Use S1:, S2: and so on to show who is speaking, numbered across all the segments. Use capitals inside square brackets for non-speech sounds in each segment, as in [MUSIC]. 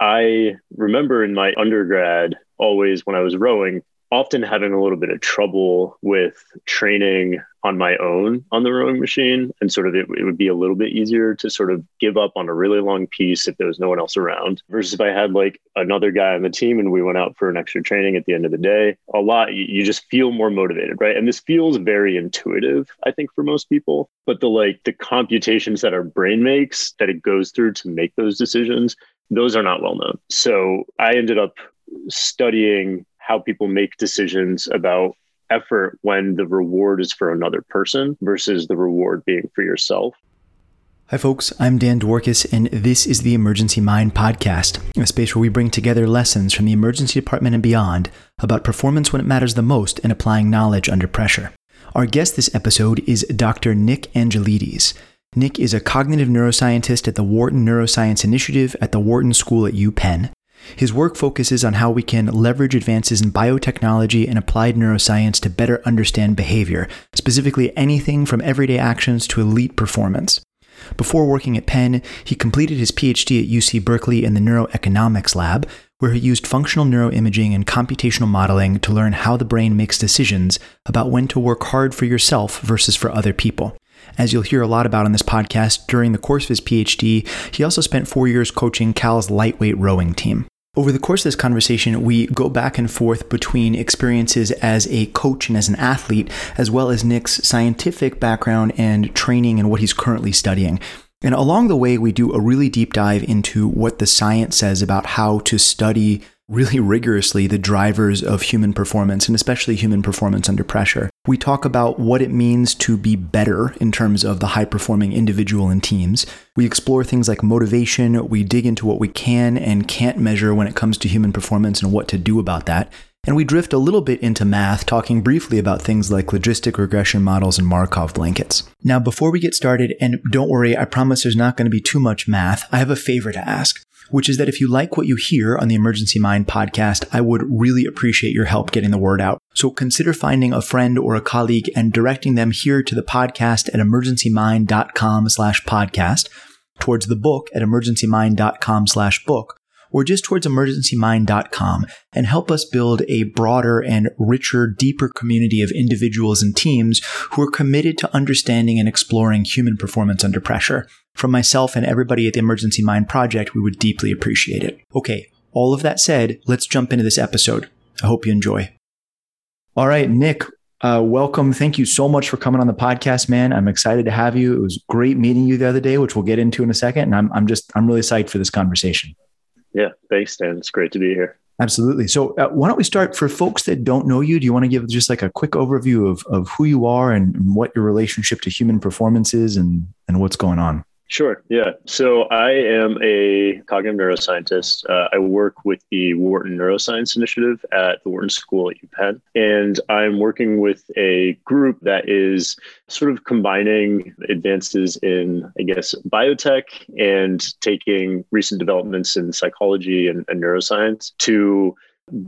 S1: I remember in my undergrad, always when I was rowing, often having a little bit of trouble with training on my own on the rowing machine. And sort of it, it, would be a little bit easier to sort of give up on a really long piece if there was no one else around versus if i had like another guy on the team and we went out for an extra training at the end of the day. A lot you, you just feel more motivated right? And this feels very intuitive i think for most people. But the like the computations that our brain makes that it goes through to make those decisions those are not well known so i ended up studying how people make decisions about effort when the reward is for another person versus the reward being for yourself.
S2: Hi, folks. I'm Dan Dworkis, and this is the Emergency Mind Podcast, a space where we bring together lessons from the emergency department and beyond about performance when it matters the most and applying knowledge under pressure. Our guest this episode is Dr. Nick Angelides. Nick is a cognitive neuroscientist at the Wharton Neuroscience Initiative at the Wharton School at UPenn. His work focuses on how we can leverage advances in biotechnology and applied neuroscience to better understand behavior, specifically anything from everyday actions to elite performance. Before working at Penn, he completed his PhD at UC Berkeley in the Neuroeconomics Lab, where he used functional neuroimaging and computational modeling to learn how the brain makes decisions about when to work hard for yourself versus for other people. As you'll hear a lot about on this podcast, during the course of his PhD, he also spent four years coaching Cal's lightweight rowing team. Over the course of this conversation, we go back and forth between experiences as a coach and as an athlete, as well as Nick's scientific background and training and what he's currently studying. And along the way, we do a really deep dive into what the science says about how to study really rigorously the drivers of human performance and especially human performance under pressure. We talk about what it means to be better in terms of the high performing individual and teams. We explore things like motivation. We dig into what we can and can't measure when it comes to human performance and what to do about that. And we drift a little bit into math, talking briefly about things like logistic regression models and Markov blankets. Now, before we get started, and don't worry, I promise there's not going to be too much math, I have a favor to ask which is that if you like what you hear on the Emergency Mind podcast, I would really appreciate your help getting the word out. So consider finding a friend or a colleague and directing them here to the podcast at emergencymind.com slash podcast, towards the book at emergencymind.com slash book, or just towards emergencymind.com and help us build a broader and richer, deeper community of individuals and teams who are committed to understanding and exploring human performance under pressure. From myself and everybody at the Emergency Mind Project, we would deeply appreciate it. Okay, all of that said, let's jump into this episode. I hope you enjoy. All right, Nick, uh, welcome. Thank you so much for coming on the podcast, man. I'm excited to have you. It was great meeting you the other day, which we'll get into in a second. And I'm, I'm just, I'm really psyched for this conversation.
S1: Yeah, thanks, Dan. It's great to be here.
S2: Absolutely. So, uh, why don't we start for folks that don't know you? Do you want to give just like a quick overview of, of who you are and what your relationship to human performance is and, and what's going on?
S1: Sure. Yeah. So I am a cognitive neuroscientist. Uh, I work with the Wharton Neuroscience Initiative at the Wharton School at UPenn. And I'm working with a group that is sort of combining advances in, I guess, biotech and taking recent developments in psychology and, and neuroscience to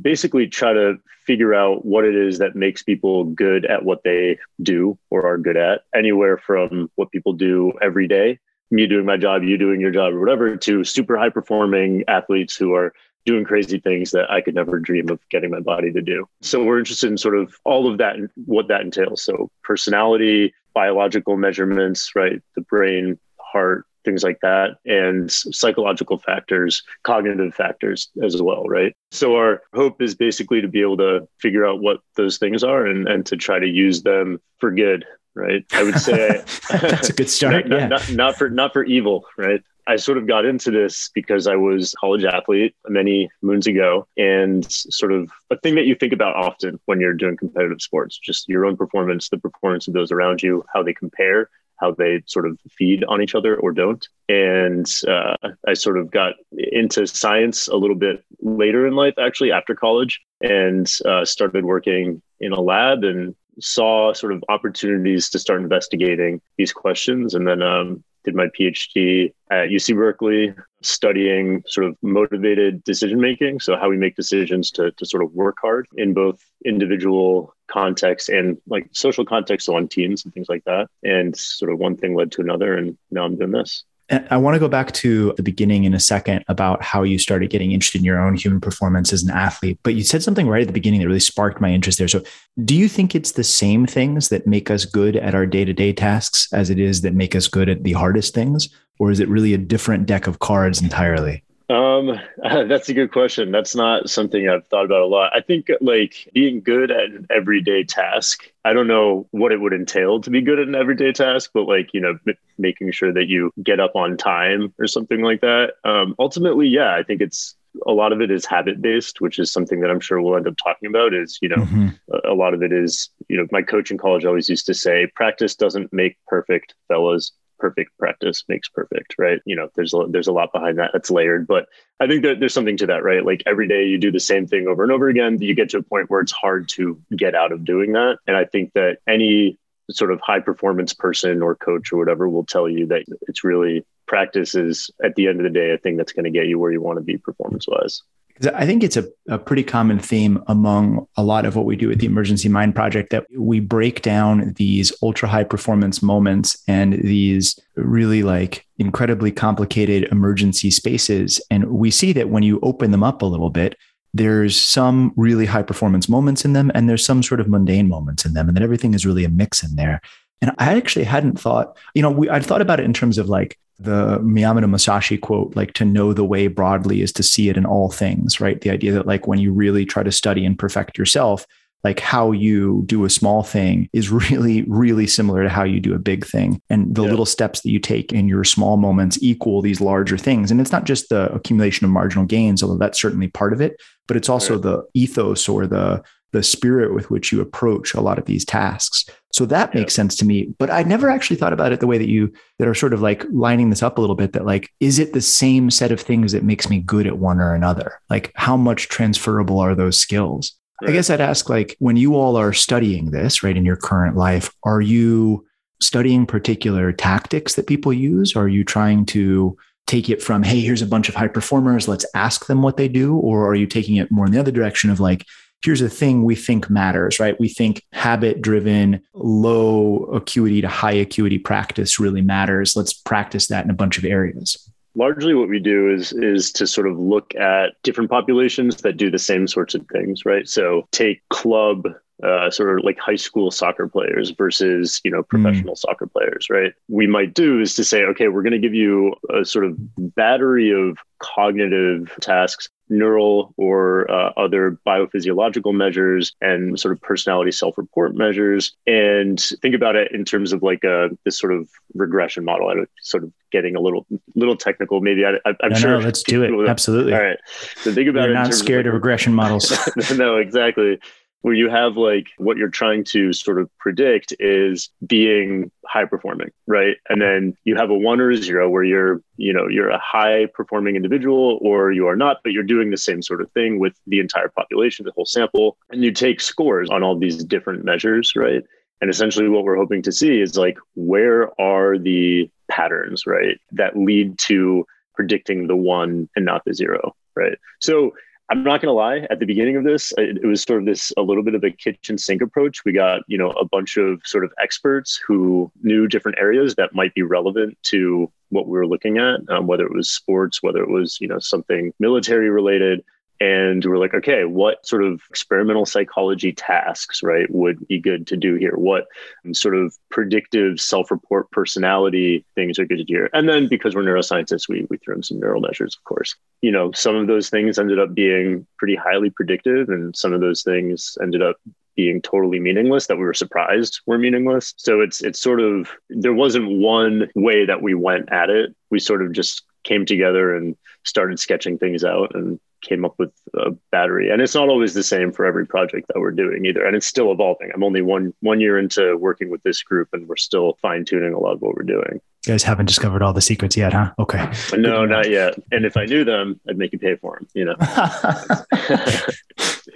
S1: basically try to figure out what it is that makes people good at what they do or are good at, anywhere from what people do every day me doing my job, you doing your job, or whatever, to super high performing athletes who are doing crazy things that I could never dream of getting my body to do. So we're interested in sort of all of that and what that entails. So personality, biological measurements, right? The brain, heart, things like that, and psychological factors, cognitive factors as well, right? So our hope is basically to be able to figure out what those things are and, and to try to use them for good right? I would say [LAUGHS]
S2: that's a good start.
S1: not,
S2: yeah.
S1: not, not, for not for evil, right? I sort of got into this because I was a college athlete many moons ago, and sort of a thing that you think about often when you're doing competitive sports, just your own performance, the performance of those around you, how they compare, how they sort of feed on each other or don't. And uh, I sort of got into science a little bit later in life, actually after college, and uh, started working in a lab and saw sort of opportunities to start investigating these questions and then um, did my PhD at UC Berkeley studying sort of motivated decision making. So, how we make decisions to, to sort of work hard in both individual contexts and like social contexts, on teams and things like that. And sort of one thing led to another. And now I'm doing this.
S2: I want to go back to the beginning in a second about how you started getting interested in your own human performance as an athlete. But you said something right at the beginning that really sparked my interest there. So, do you think it's the same things that make us good at our day to day tasks as it is that make us good at the hardest things? Or is it really a different deck of cards entirely?
S1: Um, [LAUGHS] that's a good question. That's not something I've thought about a lot. I think like being good at an everyday task. I don't know what it would entail to be good at an everyday task, but like you know, m- making sure that you get up on time or something like that. Um, ultimately, yeah, I think it's a lot of it is habit based, which is something that I'm sure we'll end up talking about. Is you know, mm-hmm. a, a lot of it is you know, my coach in college always used to say, practice doesn't make perfect, fellas perfect practice makes perfect, right? You know, there's a, there's a lot behind that that's layered, but I think that there's something to that, right? Like every day you do the same thing over and over again, you get to a point where it's hard to get out of doing that. And I think that any sort of high performance person or coach or whatever will tell you that it's really practice is at the end of the day a thing that's going to get you where you want to be performance wise.
S2: I think it's a, a pretty common theme among a lot of what we do at the Emergency Mind Project that we break down these ultra high performance moments and these really like incredibly complicated emergency spaces. And we see that when you open them up a little bit, there's some really high performance moments in them and there's some sort of mundane moments in them. And then everything is really a mix in there. And I actually hadn't thought, you know, we, I'd thought about it in terms of like the Miyamoto Musashi quote, like to know the way broadly is to see it in all things, right? The idea that like when you really try to study and perfect yourself, like how you do a small thing is [LAUGHS] really, really similar to how you do a big thing. And the yeah. little steps that you take in your small moments equal these larger things. And it's not just the accumulation of marginal gains, although that's certainly part of it, but it's also the ethos or the the spirit with which you approach a lot of these tasks. So that makes sense to me. But I never actually thought about it the way that you that are sort of like lining this up a little bit that like, is it the same set of things that makes me good at one or another? Like how much transferable are those skills? Right. I guess I'd ask like when you all are studying this, right, in your current life, are you studying particular tactics that people use? Or are you trying to take it from, hey, here's a bunch of high performers, let's ask them what they do? Or are you taking it more in the other direction of like, here's a thing we think matters, right? We think habit driven, low acuity to high acuity practice really matters. Let's practice that in a bunch of areas.
S1: Largely, what we do is is to sort of look at different populations that do the same sorts of things, right? So take club uh, sort of like high school soccer players versus you know professional mm. soccer players right? We might do is to say okay we're going to give you a sort of battery of cognitive tasks neural or uh, other biophysiological measures and sort of personality self-report measures. And think about it in terms of like a this sort of regression model. I'm sort of getting a little little technical maybe. I, am no, sure
S2: no, let's do it. absolutely.
S1: All right. So think about
S2: You're it not scared of, like, of regression models. [LAUGHS]
S1: No exactly where you have like what you're trying to sort of predict is being high performing right? And then you have a one or a zero where you're you know you're a high performing individual or you are not but you're doing the same sort of thing with the entire population the whole sample. And you take scores on all these different measures right? And essentially what we're hoping to see is like where are the patterns right that lead to predicting the one and not the zero right? So I'm not going to lie. At the beginning of this, it, it, was sort of this a little bit of a kitchen sink approach. We got you know a bunch of sort of experts who knew different areas that might be relevant to what we were looking at, um, whether it was sports, whether it was you know something military related and we're like okay what sort of experimental psychology tasks right would be good to do here? What sort of predictive self-report personality things are good to do here? And then because we're neuroscientists we, we threw in some neural measures of course. You know some of those things ended up being pretty highly predictive and some of those things ended up being totally meaningless that we were surprised were meaningless. So it's it's sort of there wasn't one way that we went at it. We sort of just came together and started sketching things out and came up with a battery. And it's not always the same for every project that we're doing either. And it's still evolving. I'm only one one year into working with this group and we're still fine tuning a lot of what we're doing.
S2: You guys haven't discovered all the secrets yet huh? Okay.
S1: No not yet. And if i knew them i'd make you pay for them you know? [LAUGHS]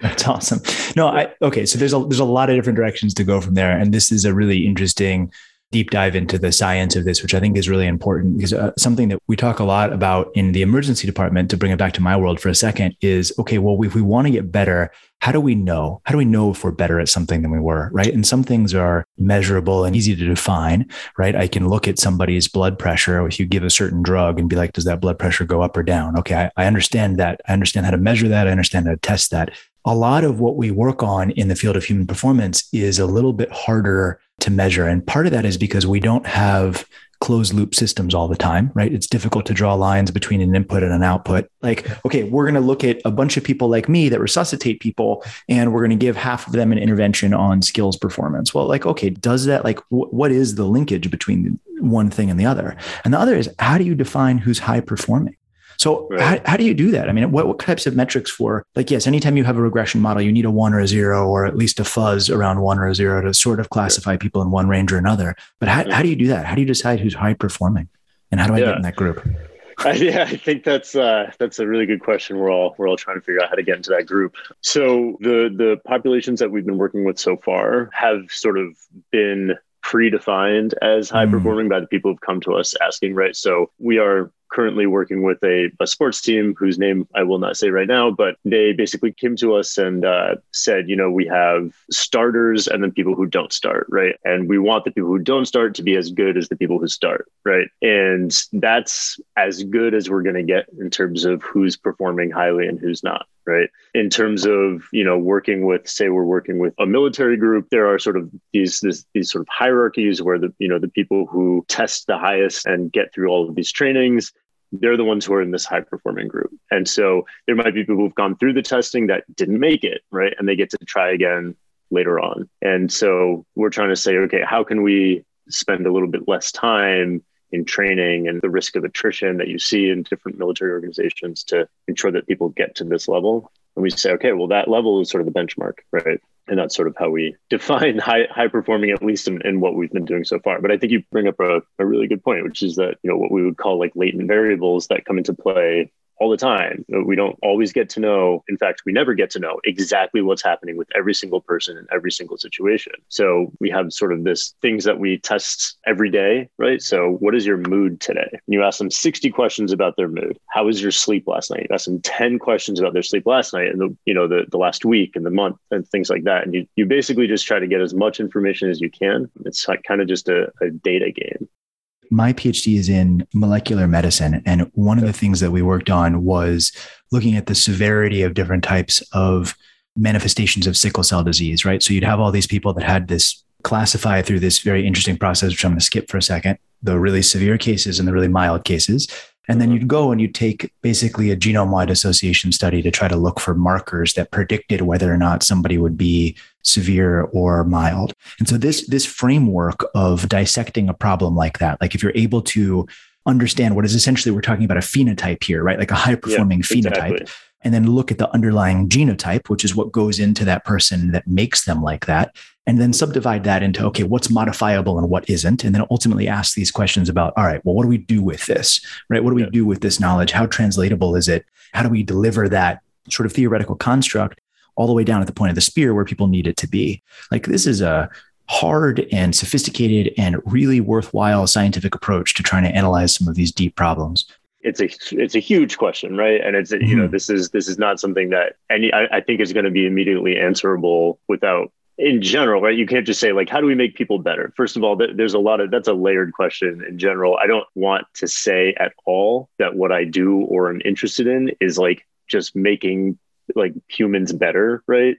S2: That's awesome. No i okay so there's a there's a lot of different directions to go from there. And this is a really interesting deep dive into the science of this, which I think is really important because uh, something that we talk a lot about in the emergency department, to bring it back to my world for a second, is okay, well, if we want to get better, how do we know? How do we know if we're better at something than we were, right? And some things are measurable and easy to define, right? I can look at somebody's blood pressure if you give a certain drug and be like, does that blood pressure go up or down? Okay, I, I understand that. I understand how to measure that. I understand how to test that a lot of what we work on in the field of human performance is a little bit harder to measure. And part of that is because we don't have closed loop systems all the time, right? It's difficult to draw lines between an input and an output. Like, okay, we're going to look at a bunch of people like me that resuscitate people, and we're going to give half of them an intervention on skills performance. Well, like, okay, does that, like, w- what is the linkage between one thing and the other? And the other is, how do you define who's high performing? So right. how, how do you do that? I mean, what, what types of metrics for like, yes, anytime you have a regression model, you need a one or a zero, or at least a fuzz around one or a zero to sort of classify people in one range or another. But how, how do you do that? How do you decide who's high performing? And how do I yeah. get in that group? [LAUGHS]
S1: I, yeah, I think that's uh, that's a really good question. We're all we're all trying to figure out how to get into that group. So the the populations that we've been working with so far have sort of been predefined as high hmm. performing mm. by the people who've come to us asking, right? So we are currently working with a, a sports team whose name I will not say right now, but they basically came to us and uh, said, you know, we have starters and then people who don't start, right? And we want the people who don't start to be as good as the people who start, right? And that's as good as we're going to get in terms of who's performing highly and who's not right in terms of you know working with say we're working with a military group there are sort of these this, these sort of hierarchies where the you know the people who test the highest and get through all of these trainings they're the ones who are in this high performing group. And so there might be people who've gone through the testing that didn't make it, right? And they get to try again later on. And so we're trying to say, okay, how can we spend a little bit less time in training and the risk of attrition that you see in different military organizations to ensure that people get to this level? And we say, okay, well, that level is sort of the benchmark, right? And that's sort of how we [LAUGHS] define high high performing at least in, in, what we've been doing so far. But i think you bring up a, a really good point which is that you know what we would call like latent variables that come into play all the time. We don't always get to know. In fact, we never get to know exactly what's happening with every single person in every single situation. So we have sort of this things that we test every day, right? So what is your mood today? And you ask them 60 questions about their mood. How was your sleep last night? You ask them 10 questions about their sleep last night and the, you know, the, the last week and the month and things like that. And you, you basically just try to get as much information as you can. It's like kind of just a, a data game
S2: my PhD is in molecular medicine. And one of the things that we worked on was looking at the severity of different types of manifestations of sickle cell disease, right? So you'd have all these people that had this classified through this very interesting process, which I'm going to skip for a second, the really severe cases and the really mild cases. And then uh-huh. you'd go and you'd take basically a genome wide association study to try to look for markers that predicted whether or not somebody would be severe or mild. And so this this framework of dissecting a problem like that, like if you're able to understand what is essentially we're talking about a phenotype here, right? Like a high performing yeah, phenotype. Exactly. And then look at the underlying genotype, which is what goes into that person that makes them like that and then subdivide that into okay what's modifiable and what isn't and then ultimately ask these questions about all right well what do we do with this right what do we do with this knowledge how translatable is it how do we deliver that sort of theoretical construct all the way down at the point of the spear where people need it to be like this is a hard and sophisticated and really worthwhile scientific approach to trying to analyze some of these deep problems
S1: it's a it's a huge question, right? And it's mm-hmm. you know mm-hmm. this is this is not something that any I, I think is going to be immediately answerable without in general, right? You can't just say like, how do we make people better? First of all, there's a lot of that's a layered question in general. I don't want to say at all that what I do or am interested in is like just making like humans better, right?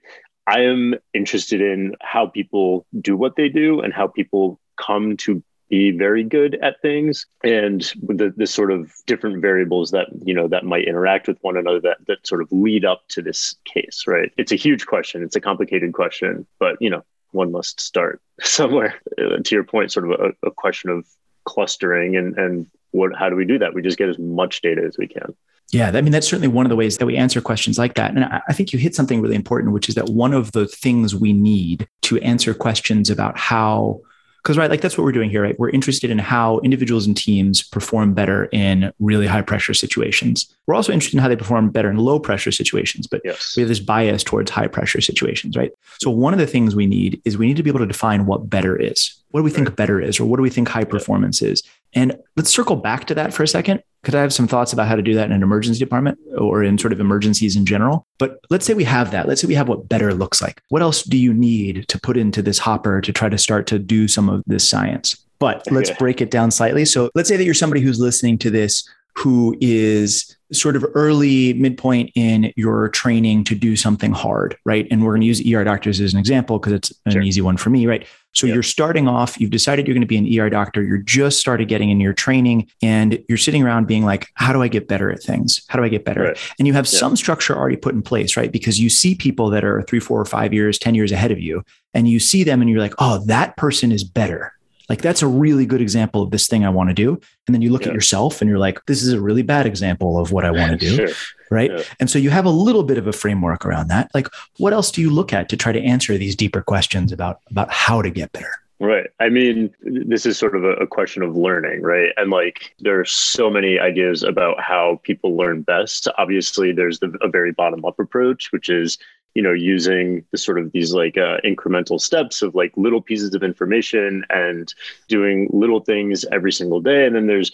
S1: I am interested in how people do what they do and how people come to be very good at things and the, the sort of different variables that you know that might interact with one another that that sort of lead up to this case right? It's a huge question. It's a complicated question but you know one must start [LAUGHS] somewhere. Uh, to your point sort of a, a question of clustering and and what how do we do that? We just get as much data as we can.
S2: Yeah, I mean, that's certainly one of the ways that we answer questions like that. And I think you hit something really important, which is that one of the things we need to answer questions about how Because, right, like that's what we're doing here, right? We're interested in how individuals and teams perform better in really high pressure situations. We're also interested in how they perform better in low pressure situations, but yes. we have this bias towards high pressure situations, right? So, one of the things we need is we need to be able to define what better is. What do we think right. better is, or what do we think high performance is? And let's circle back to that for a second Could I have some thoughts about how to do that in an emergency department or in sort of emergencies in general. But let's say we have that. Let's say we have what better looks like. What else do you need to put into this hopper to try to start to do some of this science? But let's break it down slightly. So let's say that you're somebody who's listening to this who is sort of early midpoint in your training to do something hard, right? And we're going to use ER doctors as an example because it's an sure. easy one for me, right? So yep. you're starting off, you've decided you're going to be an ER doctor, you're just started getting in your training and you're sitting around being like, how do I get better at things? How do I get better? Right. And you have yep. some structure already put in place, right? Because you see people that are three, four, or five years, 10 years ahead of you, and you see them and you're like, oh, that person is better like that's a really good example of this thing I want to do. And then you look yeah. at yourself and you're like, this is a really bad example of what I want to do. [LAUGHS] sure. Right. Yeah. And so you have a little bit of a framework around that. Like, what else do you look at to try to answer these deeper questions about about how to get better?
S1: Right. I mean, this is sort of a, question of learning, right? And like, there are so many ideas about how people learn best. Obviously, there's the, a very bottom up approach, which is you know using the sort of these like uh, incremental steps of like little pieces of information and doing little things every single day and then there's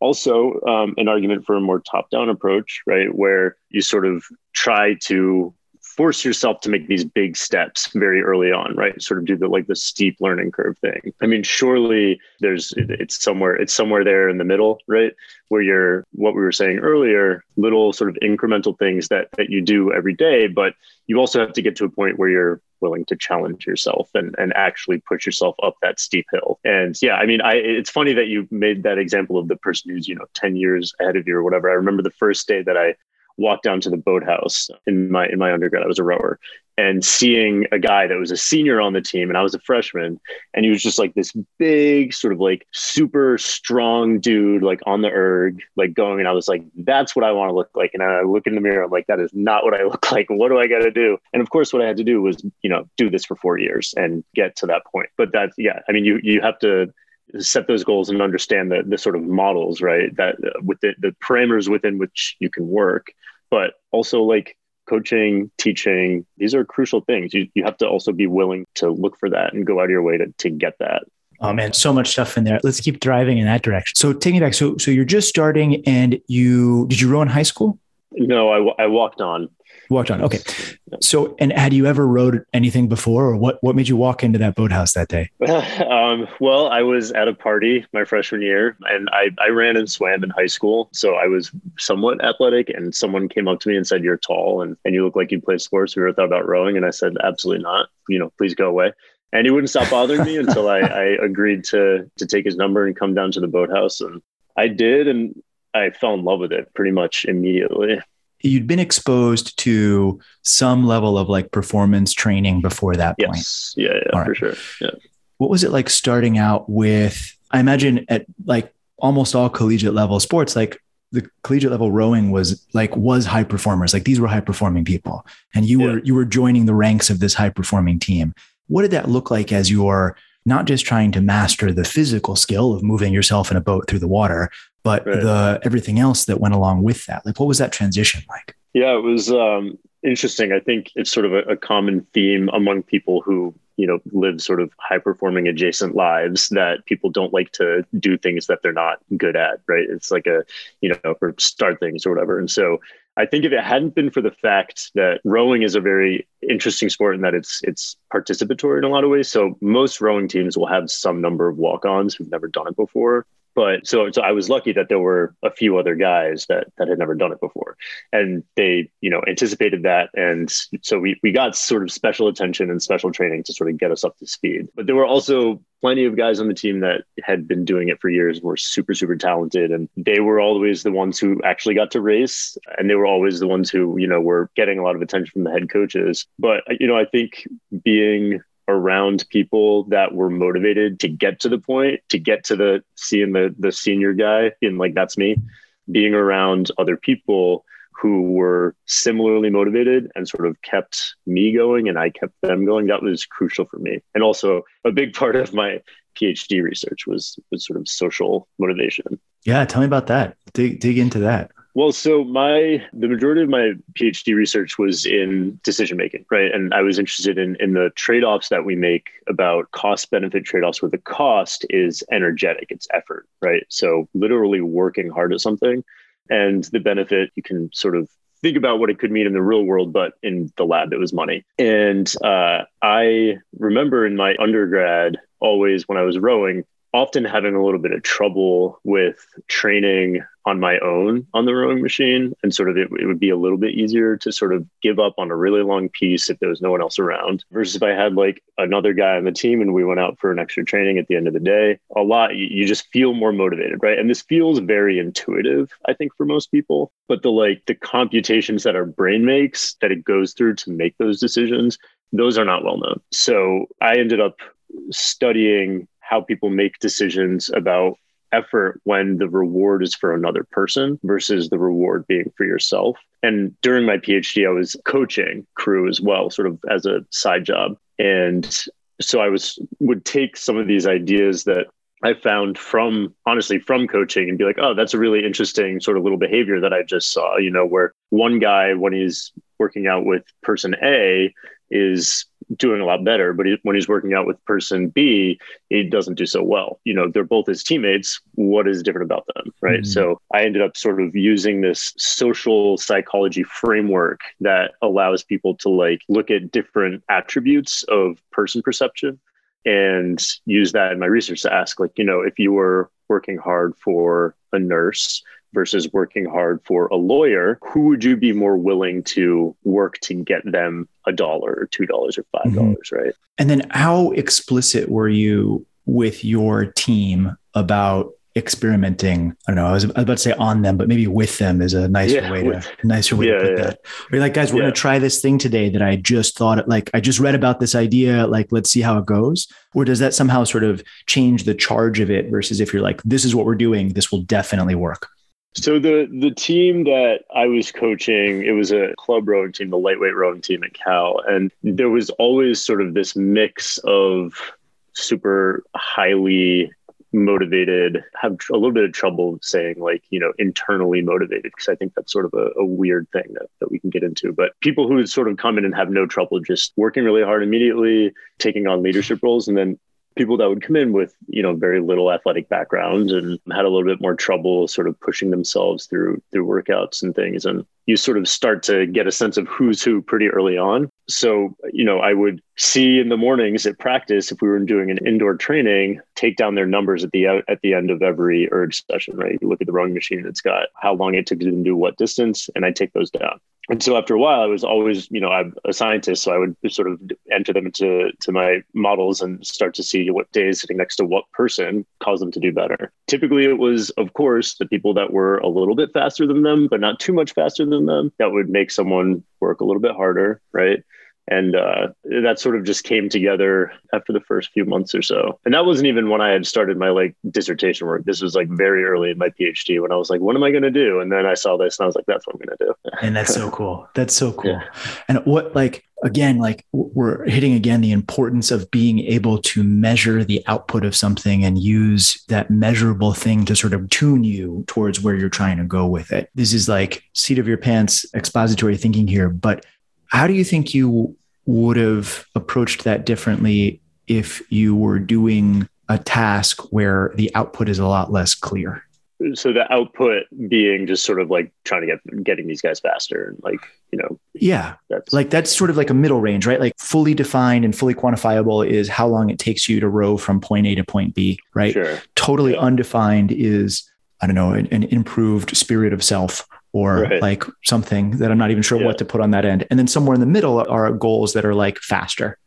S1: also um, an argument for a more top down approach right where you sort of try to force yourself to make these big steps very early on right? Sort of do the like the steep learning curve thing. I mean surely there's it's somewhere it's somewhere there in the middle right where you're what we were saying earlier little sort of incremental things that that you do every day but you also have to get to a point where you're willing to challenge yourself and and actually push yourself up that steep hill. And yeah i mean i it's funny that you made that example of the person who's you know 10 years ahead of you or whatever. I remember the first day that i walked down to the boathouse in my in my undergrad. I was a rower, and seeing a guy that was a senior on the team, and I was a freshman, and he was just like this big, sort of like super strong dude, like on the erg, like going. And I was like, that's what I want to look like. And I look in the mirror, I'm like, that is not what I [LAUGHS] look like. What do I got to do? And of course, what I had to do was, you know, do this for four years and get to that point. But that's yeah, I mean, you you have to set those goals and understand the, the sort of models right that uh, with the, the parameters within which you can work but also like coaching, teaching, these are crucial things. You, you have to also be willing to look for that and go out of your way to, to get that.
S2: Oh man, so much stuff in there. Let's keep driving in that direction. So take me back. So so you're just starting and you did you row in high school?
S1: No, I, I walked on.
S2: Walked on. Okay. So, and had you ever rowed anything before, or what? What made you walk into that boathouse that day? [LAUGHS]
S1: um, well, I was at a party my freshman year, and I I ran and swam in high school, so I was somewhat athletic. And someone came up to me and said, "You're tall, and and you look like you play sports. We were thought about rowing?" And I said, "Absolutely not. You know, please go away." And he wouldn't stop bothering me [LAUGHS] until I, I agreed to to take his number and come down to the boathouse, and I did, and I fell in love with it pretty much immediately
S2: you'd been exposed to some level of like performance training before that point.
S1: Yes. Yeah, yeah, right. for sure. Yeah.
S2: What was it like starting out with? I imagine at like almost all collegiate level sports, like the collegiate level rowing was like was high performers. Like these were high performing people, and you yeah. were you were joining the ranks of this high performing team. What did that look like as you're not just trying to master the physical skill of moving yourself in a boat through the water, but right. the everything else that went along with that. Like, what was that transition like?
S1: Yeah, it was um, interesting. I think it's sort of a, a common theme among people who you know live sort of high performing adjacent lives that people don't like to do things that they're not good at right it's like a you know or start things or whatever and so i think if it hadn't been for the fact that rowing is a very interesting sport in that it's it's participatory in a lot of ways so most rowing teams will have some number of walk-ons who've never done it before but so so I was lucky that there were a few other guys that that had never done it before, and they you know anticipated that, and so we we got sort of special attention and special training to sort of get us up to speed. But there were also plenty of guys on the team that had been doing it for years, were super super talented, and they were always the ones who actually got to race, and they were always the ones who you know were getting a lot of attention from the head coaches. But you know I think being around people that were motivated to get to the point, to get to the seeing the the senior guy and like that's me, being around other people who were similarly motivated and sort of kept me going and I kept them going. That was crucial for me. And also a big part of my PhD research was was sort of social motivation.
S2: Yeah, tell me about that. Dig dig into that.
S1: Well, so my the majority of my PhD research was in decision making, right? And I was interested in in the trade-offs that we make about cost benefit trade-offs where the cost is energetic, it's effort, right? So literally working hard at something and the benefit you can sort of think about what it could mean in the real world, but in the lab, it was money. And uh, I remember in my undergrad, always when I was rowing, often having a little bit of trouble with training on my own on the rowing machine. And sort of it, it, would be a little bit easier to sort of give up on a really long piece if there was no one else around versus if i had like another guy on the team and we went out for an extra training at the end of the day a lot you, you just feel more motivated right? And this feels very intuitive i think for most people. But the like the computations that our brain makes that it goes through to make those decisions those are not well known. So i ended up studying how people make decisions about effort when the reward is for another person versus the reward being for yourself. And during my PhD, I was coaching crew as well, sort of as a side job. And so I was would take some of these ideas that I found from honestly from coaching and be like, oh, that's a really interesting sort of little behavior that I just saw, you know, where one guy when he's working out with person A is doing a lot better. But he, when he's working out with person B, he doesn't do so well. You know, they're both his teammates. What is different about them? Right. Mm-hmm. So I ended up sort of using this social psychology framework that allows people to like look at different attributes of person perception and use that in my research to ask like you know if you were working hard for a nurse versus working hard for a lawyer, who would you be more willing to work to get them a dollar or two dollars or five dollars, mm-hmm. right?
S2: And then how explicit were you with your team about experimenting. I don't know. I was about to say on them, but maybe with them is a nicer yeah, way to [LAUGHS] nicer way yeah, to put yeah. that. We're like, guys, we're gonna try this thing today that I just thought like I just read about this idea. Like, let's see how it goes. Or does that somehow sort of change the charge of it versus if you're like, this is what we're doing, this will definitely work?
S1: So the the team that I was coaching, it was a club rowing team, the lightweight rowing team at Cal, and there was always sort of this mix of super highly motivated have a little bit of trouble saying like you know internally motivated because i think that's sort of a, a, weird thing that, that we can get into. But people who sort of come in and have no trouble just working really hard immediately taking on leadership roles and then people that would come in with you know very little athletic backgrounds and had a little bit more trouble sort of pushing themselves through through workouts and things. And you sort of start to get a sense of who's who pretty early on. So you know i would see in the mornings at practice if we were doing an indoor training take down their numbers at the at the end of every erg session right? You look at the rowing machine it's got how long it took them to do what distance and i take those down and so after a while, I was always, you know, I'm a scientist, so I would sort of enter them into to my models and start to see what days sitting next to what person caused them to do better. Typically, it was, of course, the people that were a little bit faster than them, but not too much faster than them, that would make someone work a little bit harder, right? And uh, that sort of just came together after the first few months or so. And that wasn't even when i had started my like dissertation work. This was like very early in my phd when i was like what am i going to do? And then i saw this and i was like that's what i'm going to do. [LAUGHS]
S2: And that's so cool. That's so cool. Yeah. and what like again like we're hitting again the importance of being able to measure the output of something and use that measurable thing to sort of tune you towards where you're trying to go with it. This is like seat of your pants expository thinking here but how do you think you would have approached that differently if you were doing a task where the output is a lot less clear?
S1: So the output being just sort of like trying to get getting these guys faster and like, you know.
S2: Yeah. That's like that's sort of like a middle range, right? Like fully defined and fully quantifiable is how long it takes you to row from point A to point B, right? Sure. Totally yeah. undefined is I don't know, an, an improved spirit of self or right. like something that I'm not even sure yeah. what to put on that end. And then somewhere in the middle are goals that are like faster,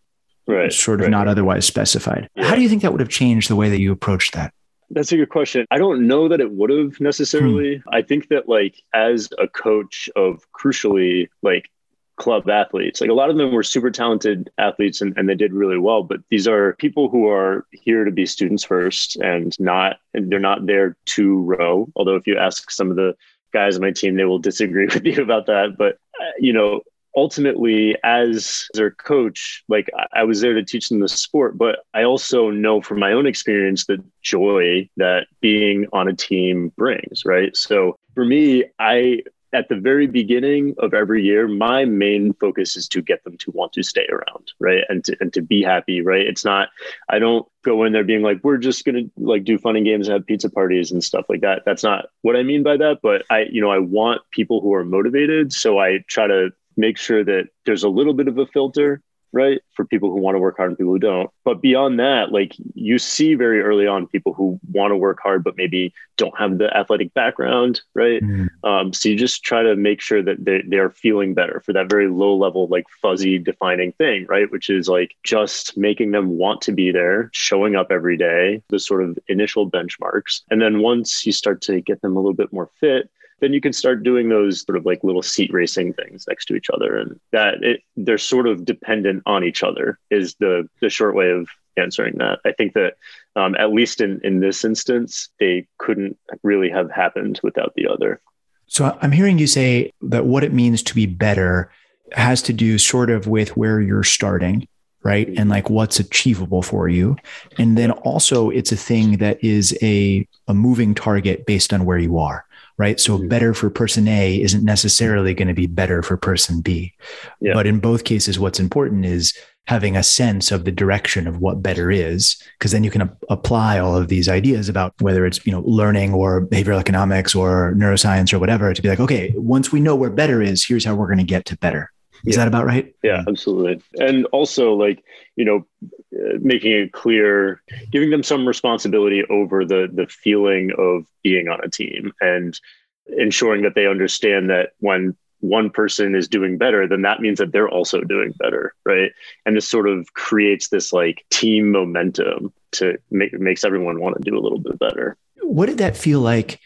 S1: right?
S2: Sort of
S1: right.
S2: not otherwise specified. Yeah. How do you think that would have changed the way that you approached that?
S1: That's a good question. I don't know that it would have necessarily. Hmm. I think that like as a coach of crucially like club athletes, like a lot of them were super talented athletes and, and they did really well, but these are people who are here to be students first and not and they're not there to row. Although if you ask some of the guys on my team, they will disagree [LAUGHS] with you about that. But, uh, you know, ultimately as their coach like i was there to teach them the sport but i also know from my own experience the joy that being on a team brings right so for me i at the very beginning of every year, my main focus is to get them to want to stay around, right? And to, and to be happy, right? It's not, I don't go in there being like, we're just going to like do fun and games and have pizza parties and stuff like that. That's not what I mean by that. But I, you know, I want people who are motivated. So I try to make sure that there's a little bit of a filter right? For people who want to work hard and people who don't. But beyond that, like you see very early on people who want to work hard, but maybe don't have the athletic background, right? Mm. Um, so you just try to make sure that they, they are feeling better for that very low level, like fuzzy defining thing, right? Which is like just making them want to be there, showing up every day, the sort of initial benchmarks. And then once you start to get them a little bit more fit, then you can start doing those sort of like little seat racing things next to each other. And that it, they're sort of dependent on each other is the the short way of answering that. I think that um, at least in in this instance they couldn't really have happened without the other.
S2: So i'm hearing you say that what it means to be better has to do sort of with where you're starting right? And like what's achievable for you. And then also it's a thing that is a a moving target based on where you are right? So mm-hmm. better for person A isn't necessarily going to be better for person B. Yeah. But in both cases, what's important is having a sense of the direction of what better is, because then you can a- apply all of these ideas about whether it's, you know, learning or behavioral economics or neuroscience or whatever to be like, okay, once we know where better is, here's how we're going to get to better. Is yeah. that about right?
S1: Yeah, absolutely. And also, like you know, Uh, making it clear, giving them some responsibility over the the feeling of being on a team, and ensuring that they understand that when one person is doing better, then that means that they're also doing better, right? And this sort of creates this like team momentum to make makes everyone want to do a little bit better.
S2: What did that feel like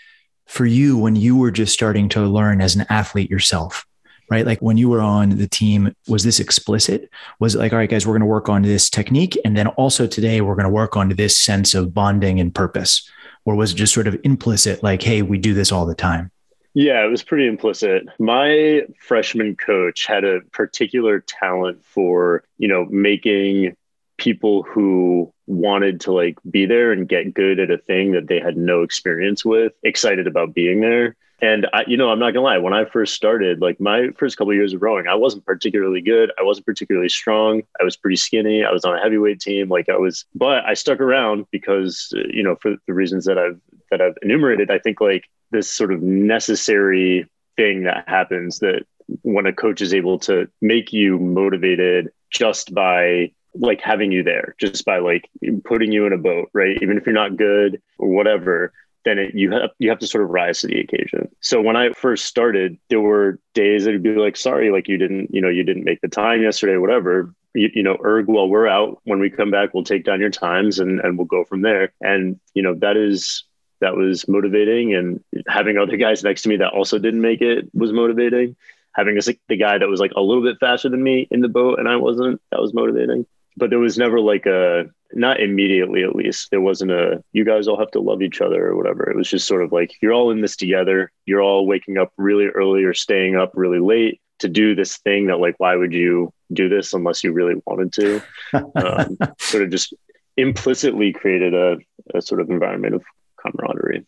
S2: for you when you were just starting to learn as an athlete yourself? Right? Like when you were on the team, was this explicit? Was it like, all right, guys, we're going to work on this technique. And then also today, we're going to work on this sense of bonding and purpose? Or was it just sort of implicit, like, hey, we do this all the time?
S1: Yeah, it was pretty implicit. My freshman coach had a particular talent for, you know, making people who wanted to like be there and get good at a thing that they had no experience with excited about being there and I, you know, I'm not gonna lie. When I first started, like my first couple of years of rowing, I wasn't particularly good. I wasn't particularly strong. I was pretty skinny. I was on a heavyweight team. Like I was, but I stuck around because, you know, for the reasons that I've that I've enumerated. I think like this sort of necessary thing that happens that when a coach is able to make you motivated just by like having you there, just by like putting you in a boat, right? Even if you're not good or whatever, then it, you have you have to sort of rise to the occasion. So when I first started, there were days that would be like, sorry, like you didn't, you know, you didn't make the time yesterday, whatever. You, you, know, erg, while we're out, when we come back, we'll take down your times and and we'll go from there. And you know, that is that was motivating. And having other guys next to me that also didn't make it was motivating. Having the guy that was like a little bit faster than me in the boat and I wasn't, that was motivating. But there was never like a not immediately at least there wasn't a you guys all have to love each other or whatever. It was just sort of like you're all in this together. You're all waking up really early or staying up really late to do this thing that like why would you do this unless you really wanted to? [LAUGHS] Um, sort of just implicitly created a, a sort of environment of camaraderie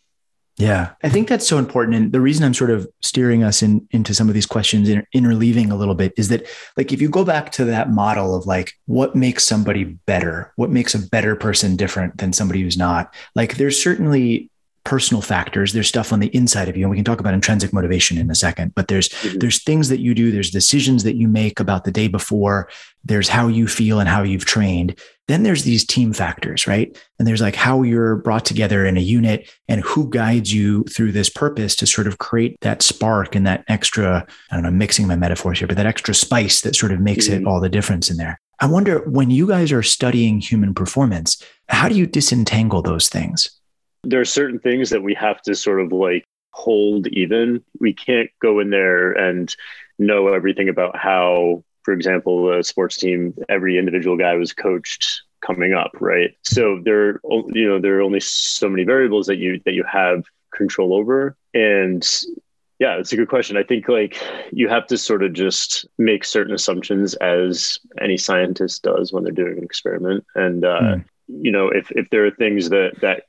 S2: yeah, I think that's so important. And the reason I'm sort of steering us in, into some of these questions, in, interleaving a little bit, is that like if you go back to that model of like what makes somebody better, what makes a better person different than somebody who's not, like there's certainly personal factors. There's stuff on the inside of you and we can talk about intrinsic motivation in a second but there's mm-hmm. there's things that you do there's decisions that you make about the day before there's how you feel and how you've trained. Then there's these team factors right? And there's like how you're brought together in a unit and who guides you through this purpose to sort of create that spark and that extra i don't know mixing my metaphors here but that extra spice that sort of makes mm-hmm. it all the difference in there. I wonder when you guys are studying human performance how do you disentangle those things
S1: there are certain things that we have to sort of like hold even. We can't go in there and know everything about how, for example, a sports team, every individual guy was coached coming up, right? So there, you know, there are only so many variables that you that you have control over, and Yeah, it's a good question. I think like you have to sort of just make certain assumptions as any scientist does when they're doing an experiment. And uh, mm. you know, if if there are things that that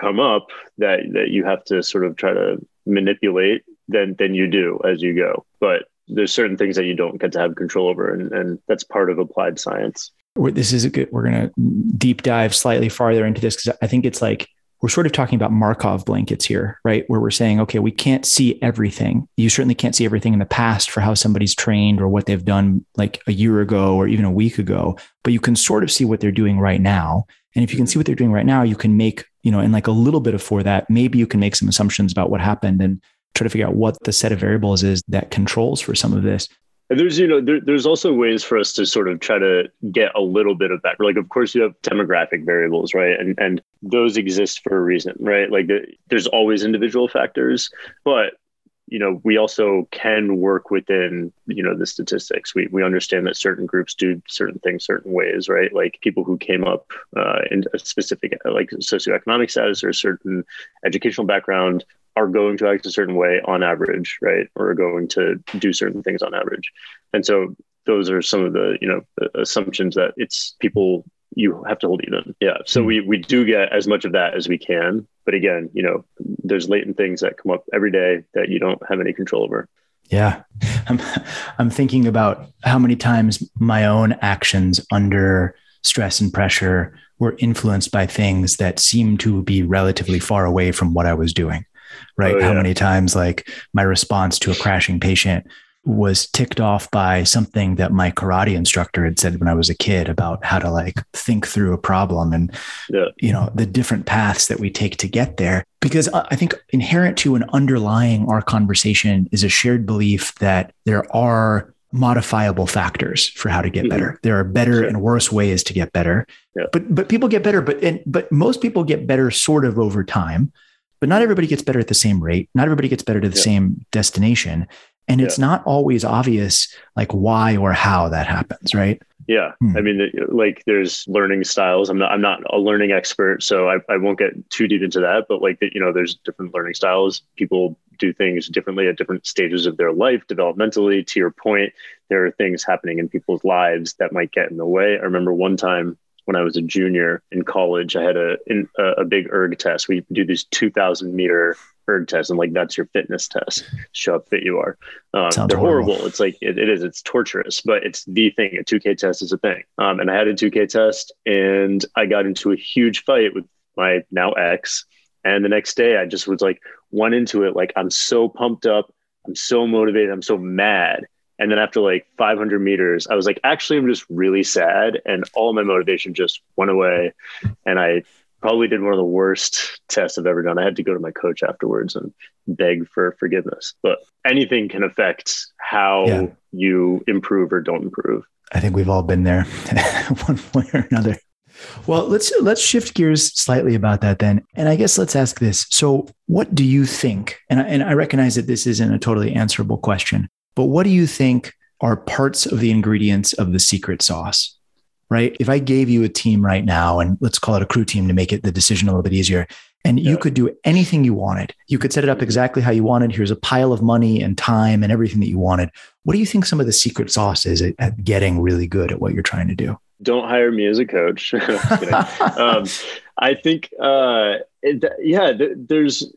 S1: come up that that you have to sort of try to manipulate, then then you do as you go. But there's certain things that you don't get to have control over, and, and that's part of applied science.
S2: This is a good. We're gonna deep dive slightly farther into this because I think it's like we're sort of talking about Markov blankets here, right? Where we're saying, okay, we can't see everything. You certainly can't see everything in the past for how somebody's trained or what they've done like a year ago or even a week ago, but you can sort of see what they're doing right now. And if you can see what they're doing right now, you can make, you know, and like a little bit of for that, maybe you can make some assumptions about what happened and try to figure out what the set of variables is that controls for some of this.
S1: And there's, you know, there, there's also ways for us to sort of try to get a little bit of that. Like, of course, you have demographic variables, right? And and those exist for a reason, right? Like, the, there's always individual factors, but you know, we also can work within, you know, the statistics. We we understand that certain groups do certain things certain ways, right? Like people who came up uh, in a specific like socioeconomic status or a certain educational background are going to act a certain way on average, right? Or are going to do certain things on average. And so those are some of the, you know, assumptions that it's people you have to hold even. Yeah. So hmm. we we do get as much of that as we can. But again, you know, there's latent things that come up every day that you don't have any control over.
S2: Yeah. [LAUGHS] I'm I'm thinking about how many times my own actions under stress and pressure were influenced by things that seemed to be relatively far away from what I was doing right? Oh, yeah. How many times like my response to a crashing patient was ticked off by something that my karate instructor had said when I was a kid about how to like think through a problem and yeah. you know the different paths that we take to get there because I think inherent to and underlying our conversation is a shared belief that there are modifiable factors for how to get mm-hmm. better. There are better sure. and worse ways to get better. Yeah. But but people get better but and, but most people get better sort of over time but not everybody gets better at the same rate. Not everybody gets better to the yeah. same destination. And it's yeah. not always obvious like why or how that happens, right?
S1: Yeah. Hmm. I mean, like there's learning styles. I'm not, I'm not a learning expert, so I, I won't get too deep into that, but like, you know, there's different learning styles. People do things differently at different stages of their life developmentally. To your point, there are things happening in people's lives that might get in the way. I remember one time when I was a junior in college, I had a in, a big erg test. We do these 2,000 meter erg tests, and like that's your fitness test. Show how fit you are. Um, they're horrible. horrible. It's like it, it is. It's torturous, but it's the thing. A 2K test is a thing. Um, and I had a 2K test, and I got into a huge fight with my now ex. And the next day, I just was like, went into it like I'm so pumped up. I'm so motivated. I'm so mad and then after like 500 meters, I was like, actually, I'm just really sad. And all my motivation just went away. And I probably did one of the worst tests I've ever done. I had to go to my coach afterwards and beg for forgiveness. But anything can affect how yeah. you improve or don't improve.
S2: I think we've all been there [LAUGHS] one way or another. Well, let's let's shift gears slightly about that then. And I guess let's ask this. So, what do you think? And I, and I recognize that this isn't a totally answerable question, but what do you think are parts of the ingredients of the secret sauce? Right? If I gave you a team right now, and let's call it a crew team to make it the decision a little bit easier, and yeah. you could do anything you wanted, you could set it up exactly how you wanted. Here's a pile of money and time and everything that you wanted. What do you think some of the secret sauce is at, at getting really good at what you're trying to do?
S1: Don't hire me as a coach. [LAUGHS] [LAUGHS] um, I think, uh, it, yeah, th- there's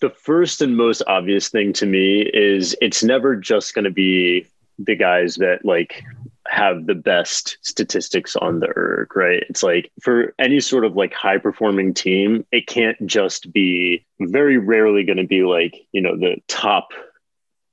S1: the first and most obvious thing to me is it's never just going to be the guys that like have the best statistics on the erg, right? It's like for any sort of like high performing team, it can't just be very rarely going to be like, you know, the top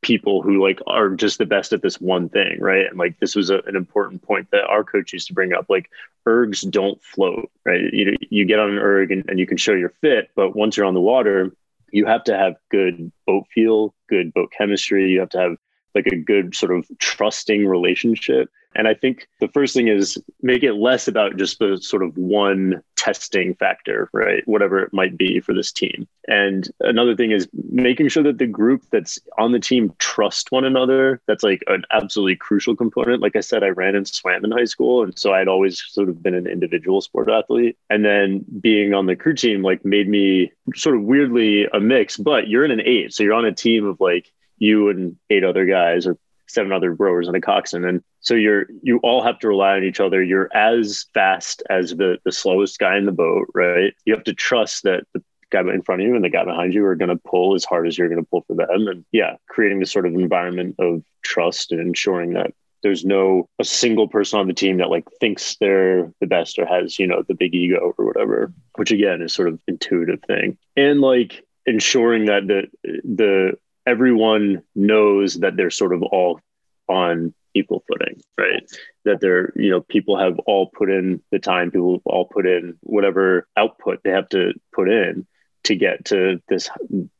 S1: people who like are just the best at this one thing, right? And like this was a, an important point that our coach used to bring up. Like ergs don't float, right? You you get on an erg and, and you can show you're fit, but once you're on the water, you have to have good boat feel, good boat chemistry. You have to have like a good sort of trusting relationship. And I think the first thing is make it less about just the sort of one testing factor, right? Whatever it might be for this team. And another thing is making sure that the group that's on the team trust one another. That's like an absolutely crucial component. Like I said, I ran and swam in high school. And so I'd always sort of been an individual sport athlete. And then being on the crew team like made me sort of weirdly a mix, but you're in an eight. So you're on a team of like you and eight other guys or seven other rowers and a coxswain. And so you're you all have to rely on each other. You're as fast as the the slowest guy in the boat, right? You have to trust that the guy in front of you and the guy behind you are going to pull as hard as you're going to pull for them. And yeah, creating this sort of environment of trust and ensuring that there's no a single person on the team that like thinks they're the best or has you know the big ego or whatever which again is sort of intuitive thing and like ensuring that the the everyone knows that they're sort of all on equal footing, right? That they're, you know, people have all put in the time, people have all put in whatever output they have to put in to get to this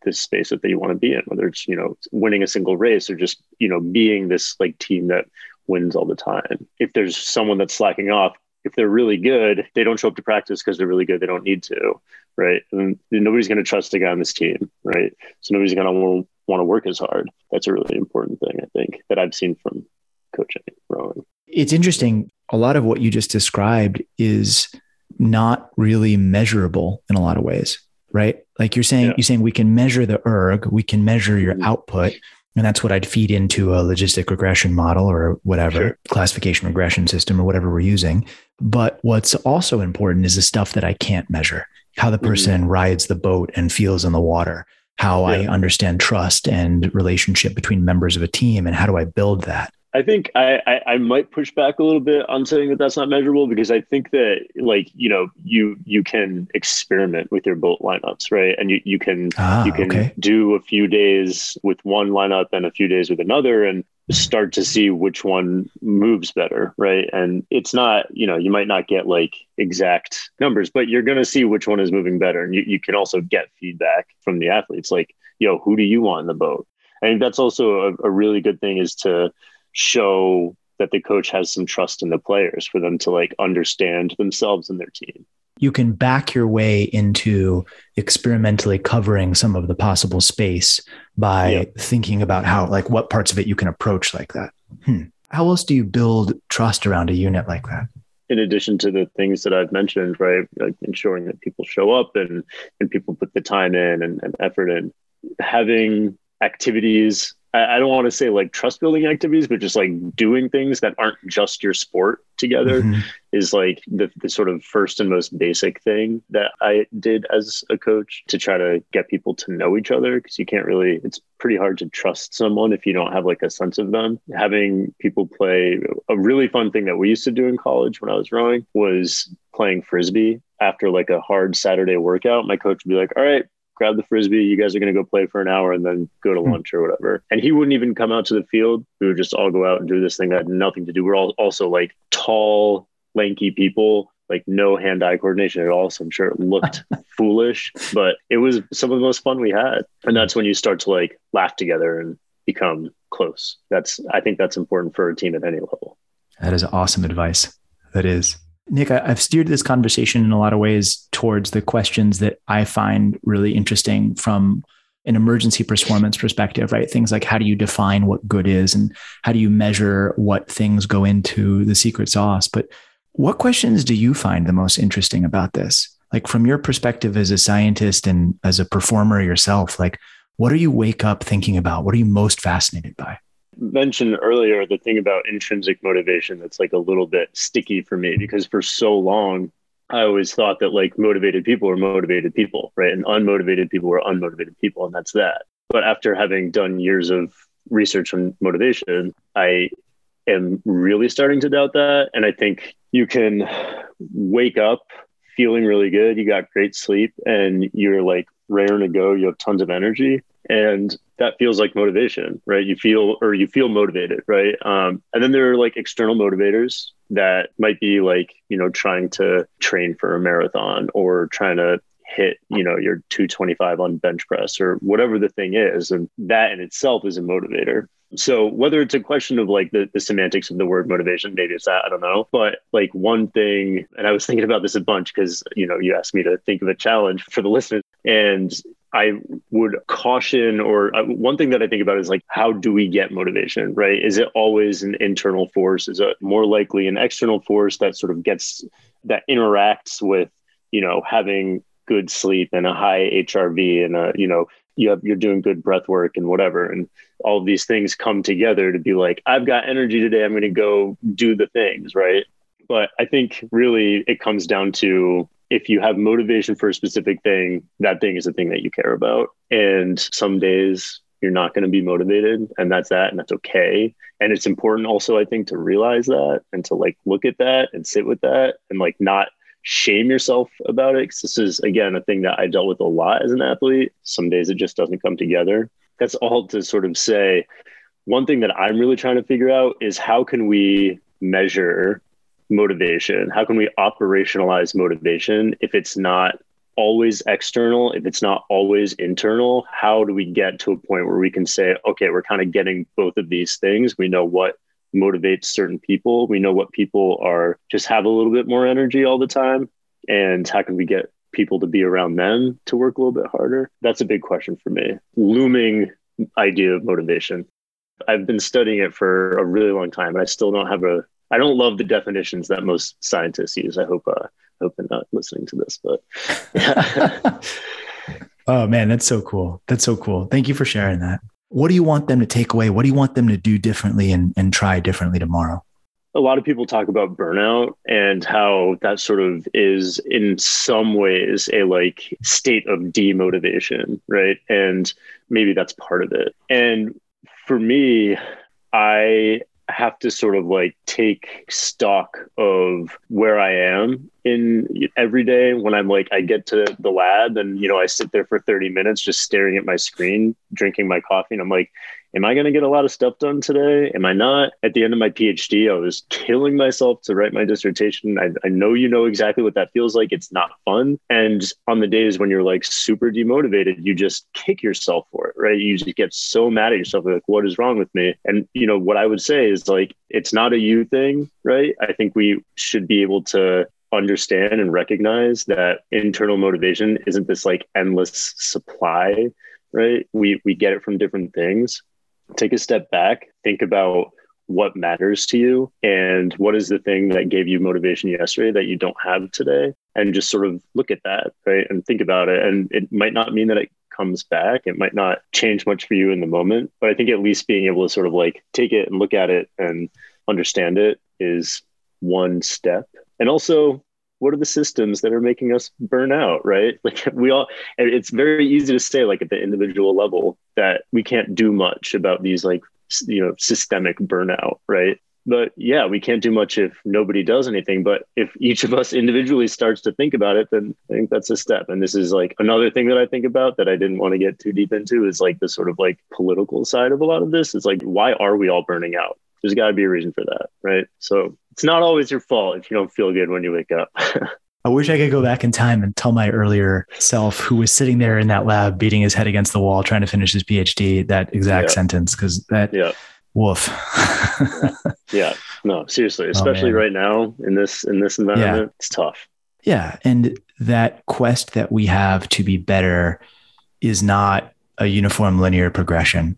S1: this space that they want to be in, whether it's, you know, winning a single race or just, you know, being this like team that wins all the time. If there's someone that's slacking off, if they're really good, they don't show up to practice because they're really good. They don't need to, right? And nobody's going to trust a guy on this team, right? So nobody's going to want to work as hard. That's a really important thing, I think, that I've seen from coaching rowing.
S2: It's interesting. A lot of what you just described is not really measurable in a lot of ways, right? Like you're saying, yeah. you're saying we can measure the erg, we can measure your mm-hmm. output, and that's what I'd feed into a logistic regression model or whatever sure. classification regression system or whatever we're using. But what's also important is the stuff that I can't measure how the mm-hmm. person mm-hmm. rides the boat and feels in the water, how yeah. I understand trust and relationship between members of a team, and how do I build that.
S1: I think I, I, I might push back a little bit on saying that that's not measurable because I think that like you know you you can experiment with your boat lineups right? And you you can ah, you can okay. do a few days with one lineup and a few days with another and start to see which one moves better right? And it's not you know you might not get like exact numbers but you're going to see which one is moving better. And you, you can also get feedback from the athletes like yo who do you want in the boat? I think that's also a, a really good thing is to show that the coach has some trust in the players for them to like understand themselves and their team.
S2: You can back your way into experimentally covering some of the possible space by thinking about how, like, what parts of it you can approach like that. Hmm. How else do you build trust around a unit like that?
S1: in addition to the things that I've mentioned, right, like ensuring that people show up and and people put the time in and, and effort in, having activities I, don't want to say like trust building activities, but just like doing things that aren't just your sport together mm-hmm. is like the, the sort of first and most basic thing that I did as a coach to try to get people to know each other because you can't really, it's pretty hard to trust someone if you don't have like a sense of them. Having people play a really fun thing that we used to do in college when I was rowing was playing frisbee after like a hard Saturday workout. My coach would be like, all right, grab the frisbee. You guys are going to go play for an hour and then go to hmm. lunch or whatever. And he wouldn't even come out to the field. We would just all go out and do this thing that had nothing to do. We're all also like tall, lanky people, like no hand eye coordination at all. So I'm sure it looked [LAUGHS] foolish, but it was some of the most fun we had. And that's when you start to like laugh together and become close. That's, I think that's important for a team at any level.
S2: That is awesome advice. That is. Nick, I, have steered this conversation in a lot of ways towards the questions that I find really interesting from an emergency performance perspective, right? Things like how do you define what good is and how do you measure what things go into the secret sauce? But what questions do you find the most interesting about this? Like from your perspective as a scientist and as a performer yourself, like what do you wake up thinking about? What are you most fascinated by?
S1: Mentioned earlier the thing about intrinsic motivation that's like a little bit sticky for me because for so long I always thought that like motivated people were motivated people, right? And unmotivated people were unmotivated people, and that's that. But after having done years of research on motivation, I am really starting to doubt that. And I think you can wake up feeling really good, you got great sleep, and you're like raring to go, you have tons of energy. And that feels like motivation, right? You feel or you feel motivated, right? Um, and then there are like external motivators that might be like you know trying to train for a marathon or trying to hit you know your 225 on bench press or whatever the thing is and that in itself is a motivator so whether it's a question of like the, the semantics of the word motivation maybe it's that i don't know but like one thing and i was thinking about this a bunch because you know you asked me to think of a challenge for the listeners and I would caution, or uh, one thing that I think about is like, how do we get motivation, right? Is it always an internal force? Is it more likely an external force that sort of gets, that interacts with, you know, having good sleep and a high HRV and a, you know, you have you're doing good breath work and whatever and all of these things come together to be like i've got energy today i'm going to go do the things right but i think really it comes down to if you have motivation for a specific thing that thing is the thing that you care about. And some days you're not going to be motivated and that's that and that's okay. And it's important also i think to realize that and to like look at that and sit with that and like not shame yourself about it because this is again a thing that i dealt with a lot as an athlete. Some days it just doesn't come together. That's all to sort of say one thing that i'm really trying to figure out is how can we measure motivation how can we operationalize motivation if it's not always external if it's not always internal how do we get to a point where we can say okay we're kind of getting both of these things we know what motivates certain people. We know what people are just have a little bit more energy all the time. And how can we get people to be around them to work a little bit harder? That's a big question for me. Looming idea of motivation. I've been studying it for a really long time and I still don't have a I don't love the definitions that most scientists use. I hope uh, I hope they're not listening to this, but
S2: yeah. [LAUGHS] oh man, that's so cool. That's so cool. Thank you for sharing that. What do you want them to take away? What do you want them to do differently and, and try differently tomorrow?
S1: A lot of people talk about burnout and how that sort of is in some ways a like state of demotivation, right? And maybe that's part of it. And for me, I have to sort of like take stock of where I am in every day. When I'm like I get to the lab and you know I sit there for 30 minutes just staring at my screen, drinking my coffee and I'm like am I going to get a lot of stuff done today? Am I not? At the end of my PhD, I was killing myself to write my dissertation. I, I know you know exactly what that feels like. It's not fun. And on the days when you're like super demotivated, you just kick yourself for it, right? You just get so mad at yourself, like, what is wrong with me? And, you know, what I would say is like, it's not a you thing, right? I think we should be able to understand and recognize that internal motivation isn't this like endless supply right we we get it from different things take a step back, think about what matters to you and what is the thing that gave you motivation yesterday that you don't have today and just sort of look at that right and think about it. And it might not mean that it comes back. It might not change much for you in the moment but i think at least being able to sort of like take it and look at it and understand it is one step. And also what are the systems that are making us burn out right? [LAUGHS] Like we all it's very easy to say like at the individual level that we can't do much about these like you know systemic burnout right? But yeah we can't do much if nobody does anything. But if each of us individually starts to think about it then i think that's a step. And this is like another thing that i think about that i didn't want to get too deep into is like the sort of like political side of a lot of this is like why are we all burning out there's got to be a reason for that, right? So it's not always your fault if you don't feel good when you wake up. [LAUGHS]
S2: I wish I could go back in time and tell my earlier self who was sitting there in that lab beating his head against the wall trying to finish his PhD that exact yeah. sentence because that yeah. woof.
S1: yeah. [LAUGHS] yeah. No, seriously, oh, especially oh, right now in this in this environment, yeah. it's tough.
S2: Yeah, and that quest that we have to be better is not a uniform linear progression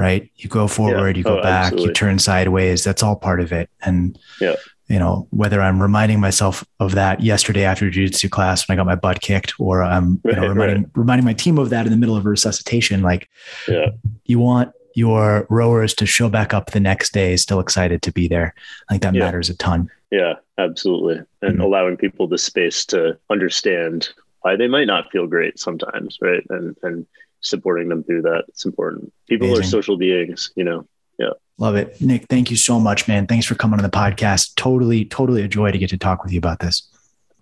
S2: right? You go forward, yeah. you go oh, back, absolutely. you turn sideways. That's all part of it. And yeah. you know, whether I'm reminding myself of that yesterday after jiu-jitsu class when I got my butt kicked, or I'm you know, reminding right. reminding my team of that in the middle of a resuscitation, like yeah. you want your rowers to show back up the next day still excited to be there. Like that yeah. matters a ton.
S1: Yeah, absolutely. And mm-hmm. allowing people the space to understand why they might not feel great sometimes, right? And and supporting them through that. It's important. People Amazing. are social beings, you know. Yeah.
S2: Love it. Nick, thank you so much, man. Thanks for coming on the podcast. Totally, totally a joy to get to talk with you about this.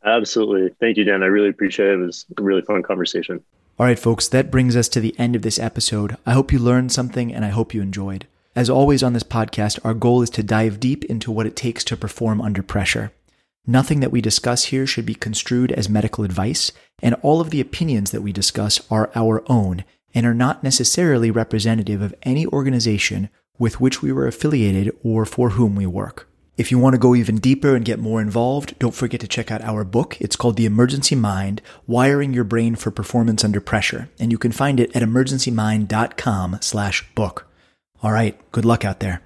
S1: Absolutely. Thank you, Dan. I really appreciate it. It was a really fun conversation.
S2: All right, folks, that brings us to the end of this episode. I hope you learned something and I hope you enjoyed. As always on this podcast, our goal is to dive deep into what it takes to perform under pressure. Nothing that we discuss here should be construed as medical advice, and all of the opinions that we discuss are our own and are not necessarily representative of any organization with which we were affiliated or for whom we work. If you want to go even deeper and get more involved, don't forget to check out our book. It's called The Emergency Mind, Wiring Your Brain for Performance Under Pressure, and you can find it at emergencymind.com slash book. All right, good luck out there.